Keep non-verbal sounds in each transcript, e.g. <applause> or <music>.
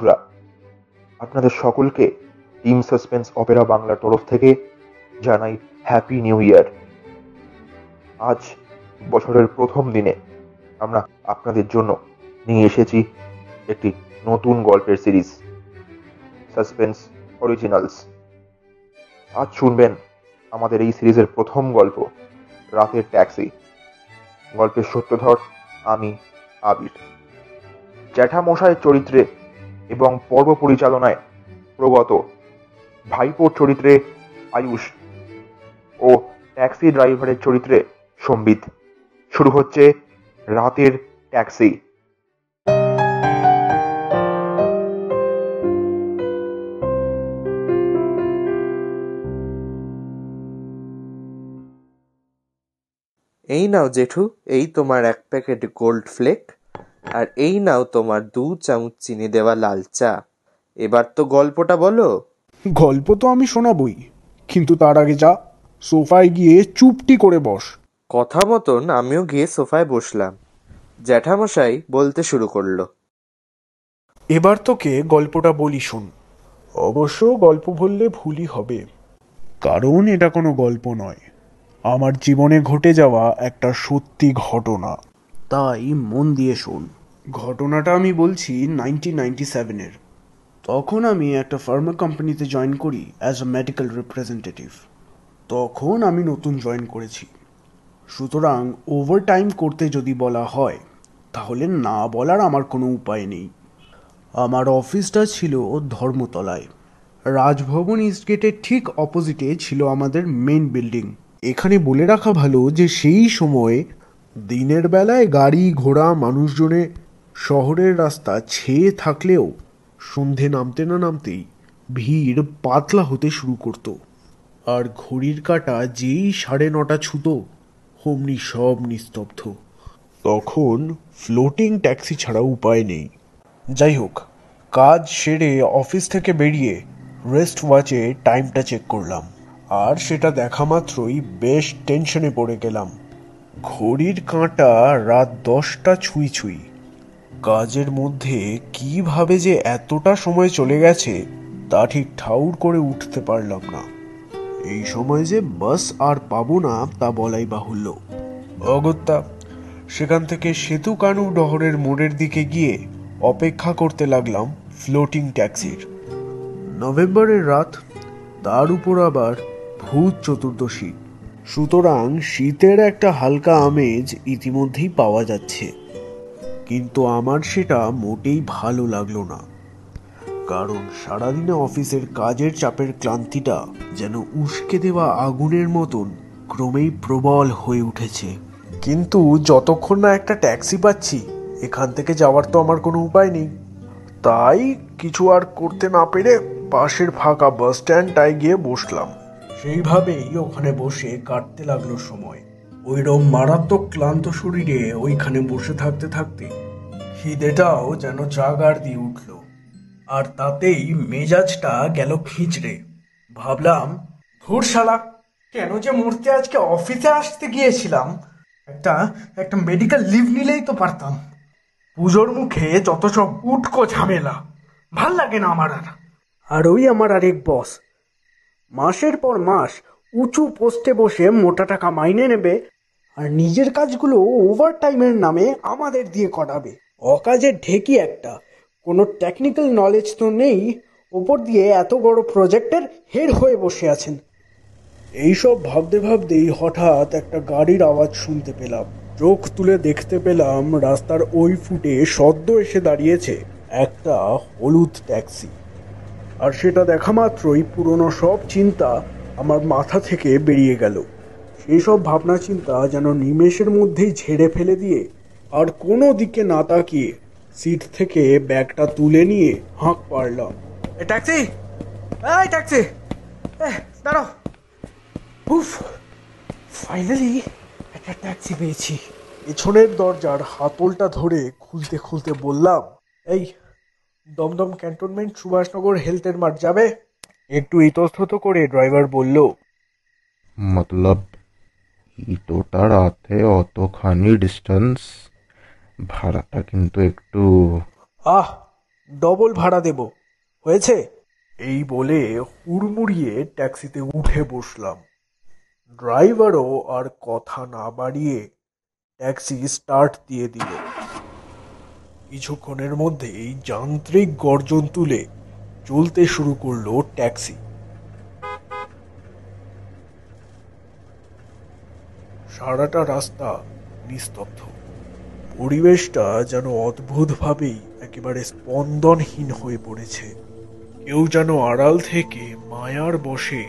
বন্ধুরা, আপনাদের সকলকে টিম সাসপেন্স অপেরা বাংলার তরফ থেকে জানাই হ্যাপি নিউ ইয়ার আজ বছরের প্রথম দিনে আমরা আপনাদের জন্য নিয়ে এসেছি একটি নতুন গল্পের সিরিজ সাসপেন্স অরিজিনালস আজ শুনবেন আমাদের এই সিরিজের প্রথম গল্প, রাতের ট্যাক্সি। গল্পের সত্যধর আমি আবির। জ্যাঠামশাইয়ের চরিত্রে এবং পর্ব পরিচালনায় প্রগত ভাইপোর চরিত্রে আয়ুষ ও ট্যাক্সি ড্রাইভারের চরিত্রে সম্বিত। শুরু হচ্ছে রাতের ট্যাক্সি। এই নাও জেঠু, এই তোমার এক প্যাকেট গোল্ড ফ্লেক। আর এই নাও তোমার দু চামচ চিনি দেওয়া লাল চা। এবার তো গল্পটা বলো। গল্প তো আমি শোনাবই কিন্তু তার আগে যা সোফায় গিয়ে চুপটি করে বস। কথা মতন আমিও গিয়ে সোফায় বসলাম। জ্যাঠামশাই বলতে শুরু করল। এবার তোকে গল্পটা বলি শোন। অবশ্য গল্প বললে ভুলই হবে। কারণ এটা কোনো গল্প নয়। আমার জীবনে ঘটে যাওয়া একটা সত্যি ঘটনা। তাই মন দিয়ে শোন। ঘটনাটা আমি বলছি নাইনটিন নাইনটি সেভেনের। তখন আমি একটা ফার্মা কোম্পানিতে জয়েন করি অ্যাজ আ মেডিকেল রিপ্রেজেন্টেটিভ তখন আমি নতুন জয়েন করেছি। সুতরাং ওভারটাইম করতে যদি বলা হয়, তাহলে না বলার আমার কোনো উপায় নেই। আমার অফিসটা ছিল ধর্মতলায়। রাজভবন ইস্টগেটের ঠিক অপোজিটে ছিল আমাদের মেন বিল্ডিং এখানে বলে রাখা ভালো যে সেই সময়ে দিনের বেলায় গাড়ি ঘোড়া মানুষজনে শহরের রাস্তা ছেয়ে থাকলেও সন্ধে নামতে না নামতেই ভিড় পাতলা হতে শুরু করত। আর ঘড়ির কাঁটা যেই সাড়ে নটা ছুতো হোমনি সব নিস্তব্ধ। তখন ফ্লোটিং ট্যাক্সি ছাড়া উপায় নেই। যাই হোক, কাজ সেরে অফিস থেকে বেরিয়ে রেস্ট ওয়াচে টাইমটা চেক করলাম। আর সেটা দেখা মাত্রই বেশ টেনশনে পড়ে গেলাম। ঘড়ির কাঁটা রাত দশটা ছুঁই ছুঁই। কাজের মধ্যে কীভাবে যে এতটা সময় চলে গেছে, তা ঠিক ঠাউর করে উঠতে পারলাম না। এই সময় যে বাস আর পাবো না, তা বলাই বাহুল্য। অগত্যা, সেখান থেকে সেতু কানু ডহরের মোড়ের দিকে গিয়ে অপেক্ষা করতে লাগলাম ফ্লোটিং ট্যাক্সির। নভেম্বরের রাত, তার উপর আবার ভূত চতুর্দশী। সুতরাং শীতের একটা হালকা আমেজ ইতিমধ্যেই পাওয়া যাচ্ছে। কিন্তু আমার সেটা মোটেই ভালো লাগল না। কারণ সারাদিনে অফিসের কাজের চাপের ক্লান্তিটা যেন উস্কে দেওয়া আগুনের মতন ক্রমেই প্রবল হয়ে উঠেছে। কিন্তু যতক্ষণ না একটা ট্যাক্সি পাচ্ছি, এখান থেকে যাওয়ার তো আমার কোনো উপায় নেই। তাই কিছু আর করতে না পেরে পাশের ফাঁকা বাস স্ট্যান্ডটায় গিয়ে বসলাম। সেইভাবেই ওখানে বসে কাটতে লাগল সময়। ওইরকম মারাত্মক ক্লান্ত শরীরে ওইখানে বসে থাকতে থাকতে খিদেটাও যেন জাগার দিয়ে উঠল। আর তাতেই মেজাজটা গেল খিচড়ে। ভাবলাম ধুর কেন যে মরতে আজকে অফিসে আসতে গিয়েছিলাম? একটা একটা মেডিকেল লিভ নিলেই তো পারতাম। পুজোর মুখে যত সব উটকো ঝামেলা, ভালো লাগে না আমার আর। আর ওই আমার আরেক বস মাসের পর মাস উঁচু পোস্টে বসে মোটা টাকা মাইনে নেবে আর নিজের কাজগুলো ওভার টাইমের নামে আমাদের দিয়ে করাবে। অকাজের ঢেকি একটা। কোনো টেকনিক্যাল নলেজ তো নেই। ওপর দিয়ে এত বড় প্রজেক্টের হেড হয়ে বসে আছেন। এইসব ভাবতে ভাবতেই হঠাৎ একটা গাড়ির আওয়াজ শুনতে পেলাম। চোখ তুলে দেখতে পেলাম রাস্তার ওই ফুটে সদ্য এসে দাঁড়িয়েছে একটা হলুদ ট্যাক্সি আর সেটা দেখা মাত্রই পুরনো সব চিন্তা আমার মাথা থেকে বেরিয়ে গেল। সেই সব ভাবনা চিন্তা যেন নিমেষের মধ্যেই ঝেড়ে ফেলে দিয়ে আর কোনো দিকে না তাকিয়ে সিট থেকে ব্যাগটা তুলে নিয়ে হাঁক পারলাম এ ট্যাক্সি! এই ট্যাক্সি! দাঁড়াও। উফ ফাইনালি একটা ট্যাক্সি পেয়েছি। পেছনের দরজার হাতলটা ধরে খুলতে খুলতে বললাম এই দমদম ক্যান্টনমেন্ট সুভাষনগর হেলথের মাঠ যাবে। একটু ইতস্তত করে ড্রাইভার বলল মতলব ইটোটা রাতে অতখানি ডিস্টেন্স ভাড়াটা কিন্তু একটু আহ ডবল ভাড়া দেব। হয়েছে? এই বলে হুড়মুড়িয়ে ট্যাক্সিতে উঠে বসলাম। ড্রাইভারও আর কথা না বাড়িয়ে ট্যাক্সি স্টার্ট দিয়ে দিল। কিছুক্ষণের মধ্যেই যান্ত্রিক গর্জন তুলে চলতে শুরু করল ট্যাক্সি। সারাটা রাস্তা নিস্তব্ধ। পরিবেশটা যেন অদ্ভুতভাবেই একেবারে স্পন্দনহীন হয়ে পড়েছে। কেউ যেন আড়াল থেকে মায়ার বসে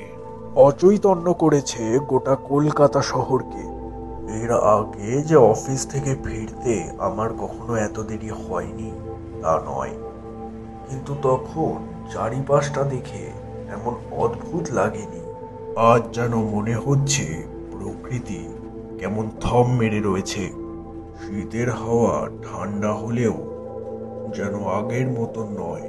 অচৈতন্য করেছে গোটা কলকাতা শহরকে। এর আগে যে অফিস থেকে ফিরতে আমার কখনো এত দেরি হয়নি, তা নয়। কিন্তু তখন চারিপাশটা দেখে এমন অদ্ভুত লাগেনি। আজ যেন মনে হচ্ছে প্রকৃতি কেমন থম মেরে রয়েছে। শীতের হাওয়া ঠান্ডা হলেও যেন আগের মতন নয়।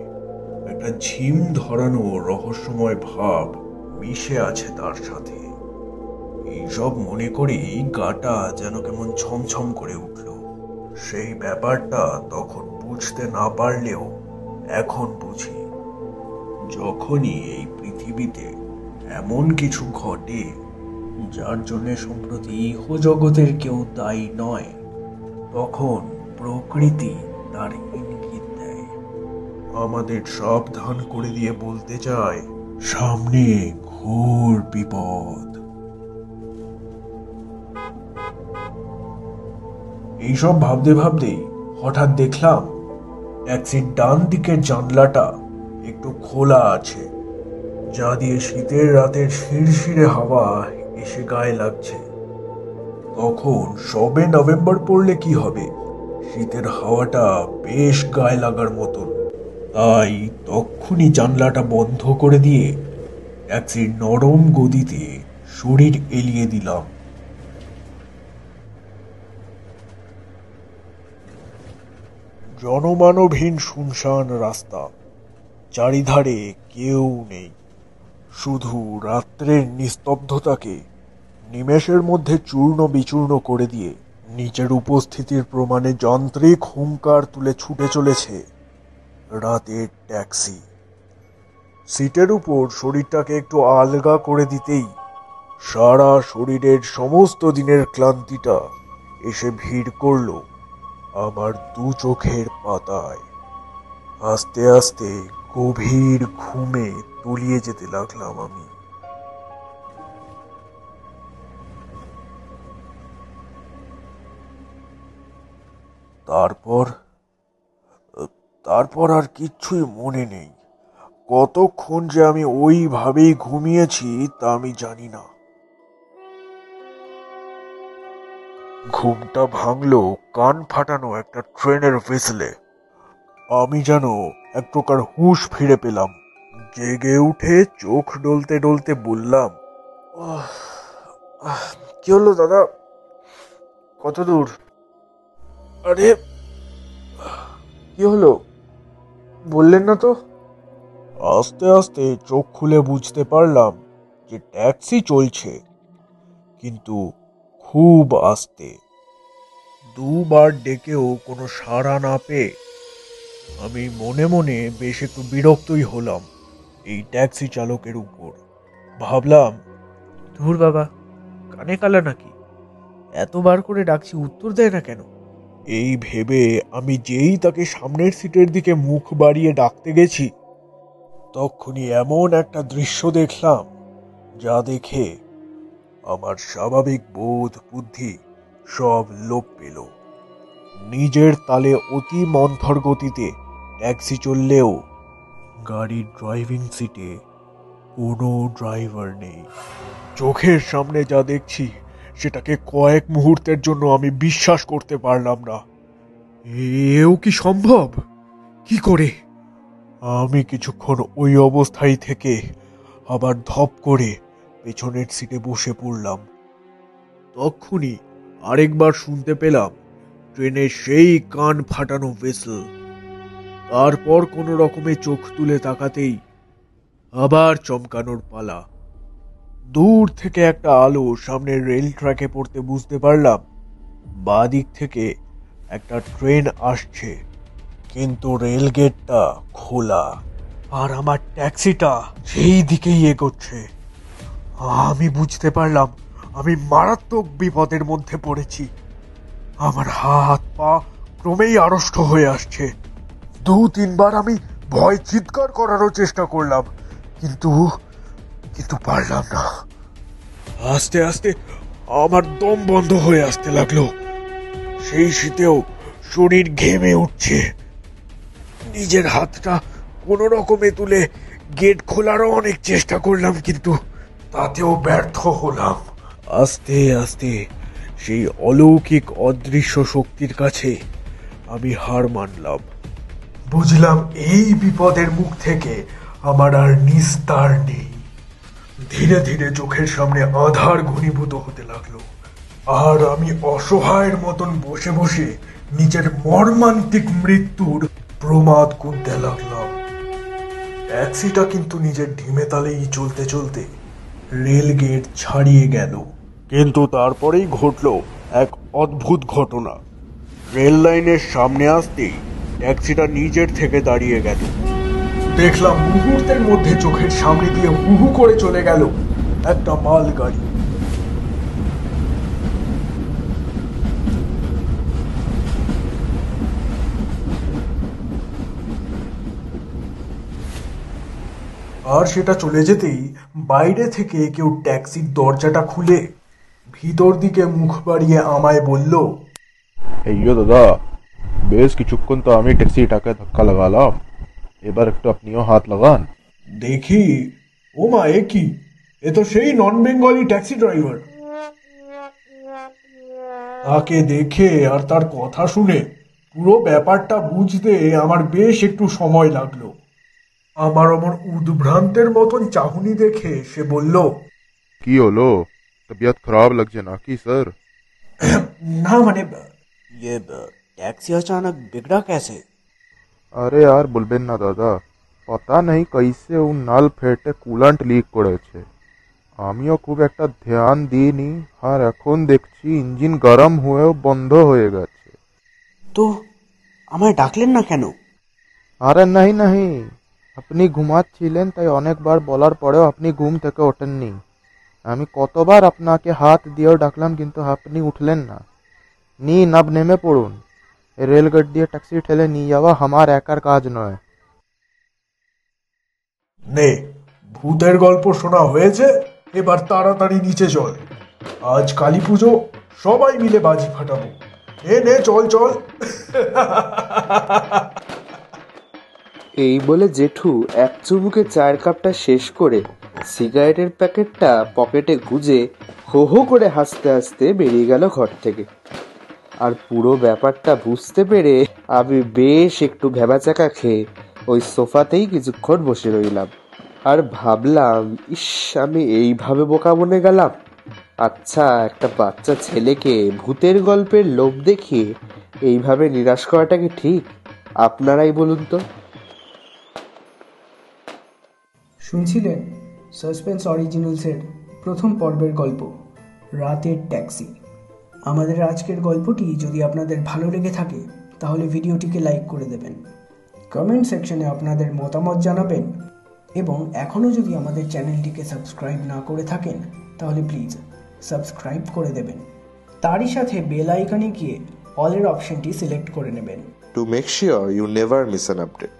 একটা ঝিম ধরানো রহস্যময় ভাব মিশে আছে তার সাথে। এইসব মনে করেই গাটা যেন কেমন ছমছম করে উঠল। সেই ব্যাপারটা তখন বুঝতে না পারলেও এখন বুঝি। যখনই এই পৃথিবীতে এমন কিছু ঘটে, যার জন্য সম্প্রতি ইহজগতের কেউ দায়ী নয়, তখন প্রকৃতি তার ইঙ্গিত দেয়। আমাদের সাবধান করে দিয়ে বলতে চায়, সামনে ঘোর বিপদ। এইসব ভাবতে ভাবতেই হঠাৎ দেখলাম ট্যাক্সির ডান দিকের জানলাটা একটু খোলা আছে। যা দিয়ে শীতের রাতের শিরশিরে হাওয়া এসে গায়ে লাগছে। তখন সবে নভেম্বর পড়লে কি হবে? শীতের হাওয়াটা বেশ গায়ে লাগার মতন। তাই তক্ষুনি জানলাটা বন্ধ করে দিয়ে ট্যাক্সির নরম গদিতে শরীর এলিয়ে দিলাম। জনমানবহীন শুনশান রাস্তা। চারিধারে কেউ নেই। শুধু রাত্রের নিস্তব্ধতাকে নিমেষের মধ্যে চূর্ণ বিচূর্ণ করে দিয়ে নিজের উপস্থিতির প্রমাণে যান্ত্রিক হুঙ্কার তুলে ছুটে চলেছে রাতের ট্যাক্সি। সিটের উপর শরীরটাকে একটু আলগা করে দিতেই সারা শরীরের সমস্ত দিনের ক্লান্তিটা এসে ভিড় করল। আমার দু চোখের পাতায়। আস্তে আস্তে গভীর ঘুমে তলিয়ে যেতে লাগলাম আমি। তারপর তারপর আর কিচ্ছুই মনে নেই। কতক্ষণ যে আমি ওইভাবেই ঘুমিয়েছি তা আমি জানি না। ঘুমটা ভাঙলো কান ফাটানো একটা ট্রেনের হুইসলে আমি যেন এক প্রকার হুঁশ ফিরে পেলাম। জেগে উঠে চোখ ডলতে ডলতে বললাম "আহ, আহ, কি হলো দাদা? কত দূর? আরে কি হলো? বললেন না তো? আস্তে আস্তে চোখ খুলে বুঝতে পারলাম যে ট্যাক্সি চলছে। কিন্তু খুব আস্তে। দুবার ডেকেও কোনো সাড়া না পেয়ে আমি মনে মনে বেশ একটু বিরক্তই হলাম এই ট্যাক্সি চালকের উপর। ভাবলাম ধুর বাবা কানে কালা নাকি? এতবার করে ডাকছি উত্তর দেয় না কেন? এই ভেবে আমি যেই তাকে সামনের সিটের দিকে মুখ বাড়িয়ে ডাকতে গেছি তখনই এমন একটা দৃশ্য দেখলাম যা দেখে আমার স্বাভাবিক বোধ, বুদ্ধি সব লোপ পেল। নিজের তালে অতি মন্থর গতিতে ট্যাক্সি চললেও গাড়ির ড্রাইভিং সিটে কোনো ড্রাইভার নেই। চোখের সামনে যা দেখছি, সেটাকে কয়েক মুহূর্তের জন্য আমি বিশ্বাস করতে পারলাম না। এও কি সম্ভব? কি করে? আমি কিছুক্ষণ ওই অবস্থায় থেকে আবার ধপ করে পেছনের সিটে বসে পড়লাম। তক্ষুনি আরেকবার শুনতে পেলাম ট্রেনের সেই কান ফাটানো ভেসেল তারপর কোনো রকমে চোখ তুলে তাকাতেই আবার চমকানোর পালা। দূর থেকে একটা আলো সামনের রেল ট্র্যাকে পড়তে বুঝতে পারলাম বাঁ দিক থেকে একটা ট্রেন আসছে। কিন্তু রেল গেটটা খোলা। আর আমার ট্যাক্সিটা সেই দিকেই এগোচ্ছে। আমি বুঝতে পারলাম, আমি মারাত্মক বিপদের মধ্যে পড়েছি। আমার হাত পা ক্রমেই আড়ষ্ট হয়ে আসছে। দু তিনবার আমি ভয় চিৎকার করারও চেষ্টা করলাম, কিন্তু কিন্তু পারলাম না। আস্তে আস্তে আমার দম বন্ধ হয়ে আসতে লাগল। সেই শীতেও শরীর ঘেমে উঠছে। নিজের হাতটা কোনো রকমে তুলে গেট খোলারও অনেক চেষ্টা করলাম, কিন্তু তাতেও ব্যর্থ হলাম। আস্তে আস্তে সেই অলৌকিক অদৃশ্য শক্তির কাছে আমি হার মানলাম। বুঝলাম এই বিপদের মুখ থেকে আমার আর নিস্তার নেই। ধীরে ধীরে চোখের সামনে আধার ঘনীভূত হতে লাগল। আর আমি অসহায়ের মতন বসে বসে নিজের মর্মান্তিক মৃত্যুর প্রমাদ গুনতে লাগলাম। ট্যাক্সিটা কিন্তু নিজের ঢিমে তালেই চলতে চলতে রেল গেট ছাড়িয়ে গেল। কিন্তু তারপরেই ঘটল এক অদ্ভুত ঘটনা। রেল লাইনের সামনে আসতেই ট্যাক্সিটা নিজের থেকে দাঁড়িয়ে গেল। দেখলাম মুহূর্তের মধ্যে চোখের সামনে দিয়ে হুহু করে চলে গেল একটা মাল গাড়ি আর সেটা চলে যেতেই বাইরে থেকে কেউ ট্যাক্সির দরজাটা খুলে ভিতর দিকে মুখ বাড়িয়ে আমায় বলল হেইয়ো দাদা বেশ কিছুক্ষণ তো আমি ট্যাক্সিটাকে ধাক্কা লাগালাম। এবার একটু আপনিও হাত লাগান। দেখি ও মা এ কি? এ তো সেই নন বেঙ্গলি ট্যাক্সি ড্রাইভার। তাকে দেখে আর তার কথা শুনে পুরো ব্যাপারটা বুঝতে আমার বেশ একটু সময় লাগল। আমার অমর উদ্ভ্রান্তের মতন চাহনি দেখে সে বলল কি হলো তবিয়ত খারাপ লাগছে নাকি স্যার <clears throat> না মানে ये टैक्सी अचानक बिगड़ा कैसे আরে আর বলবেন না দাদা পতা নেই কইসে ও নাল ফেটে কুলান্ট লিক করেছে আমিও খুব একটা ধ্যান দিইনি আর এখন দেখছি ইঞ্জিন গরম হয়েও বন্ধ হয়ে গেছে তো আমায় ডাকলেন না কেন আরে নাহি নাহি আপনি ঘুমাচ্ছিলেন, তাই অনেকবার বলার পরেও আপনি ঘুম থেকে ওঠেননি। আমি কতবার আপনাকে হাত দিয়েও ডাকলাম, কিন্তু আপনি উঠলেন না। নিন আব নেমে পড়ুন। রেলগাড়ি দিয়ে ট্যাক্সি ঠেলে নিয়ে যাওয়া আমার একার কাজ নয়। নে, ভূতের গল্প শোনা হয়েছে? এবার তাড়াতাড়ি নিচে চল। আজ কালী পুজো, সবাই মিলে বাজি ফাটাবো। এ নে, চল চল। <laughs> এই বলে জেঠু এক চুমুকে চায়ের কাপটা শেষ করে সিগারেটের প্যাকেটটা পকেটে গুজে হো হো করে হাসতে হাসতে বেরিয়ে গেল ঘর থেকে। আর পুরো ব্যাপারটা বুঝতে পেরে আমি বেশ একটু ভেবাচাকা খেয়ে ওই সোফাতেই কিছুক্ষণ বসে রইলাম। আর ভাবলাম, ইস, আমি এইভাবে বোকা বনে গেলাম? আচ্ছা একটা বাচ্চা ছেলেকে ভূতের গল্পের লোভ দেখিয়ে এইভাবে নিরাশ করাটা কি ঠিক? আপনারাই বলুন তো। শুনছিলেন সাসপেন্স অরিজিনালসের প্রথম পর্বের গল্প, রাতের ট্যাক্সি। আমাদের আজকের গল্পটি যদি আপনাদের ভালো লেগে থাকে, তাহলে ভিডিওটিকে লাইক করে দেবেন। কমেন্ট সেকশনে আপনাদের মতামত জানাবেন এবং এখনও যদি আমাদের চ্যানেলটিকে সাবস্ক্রাইব না করে থাকেন, তাহলে প্লিজ সাবস্ক্রাইব করে দেবেন। তারই সাথে বেল আইকনে গিয়ে অলের অপশনটি সিলেক্ট করে নেবেন। To make sure you never miss an update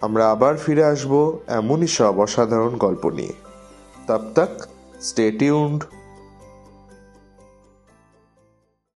আমরা আবার ফিরে আসব এমনই সব অসাধারণ গল্প নিয়ে। তব তক স্টে টিউন্ড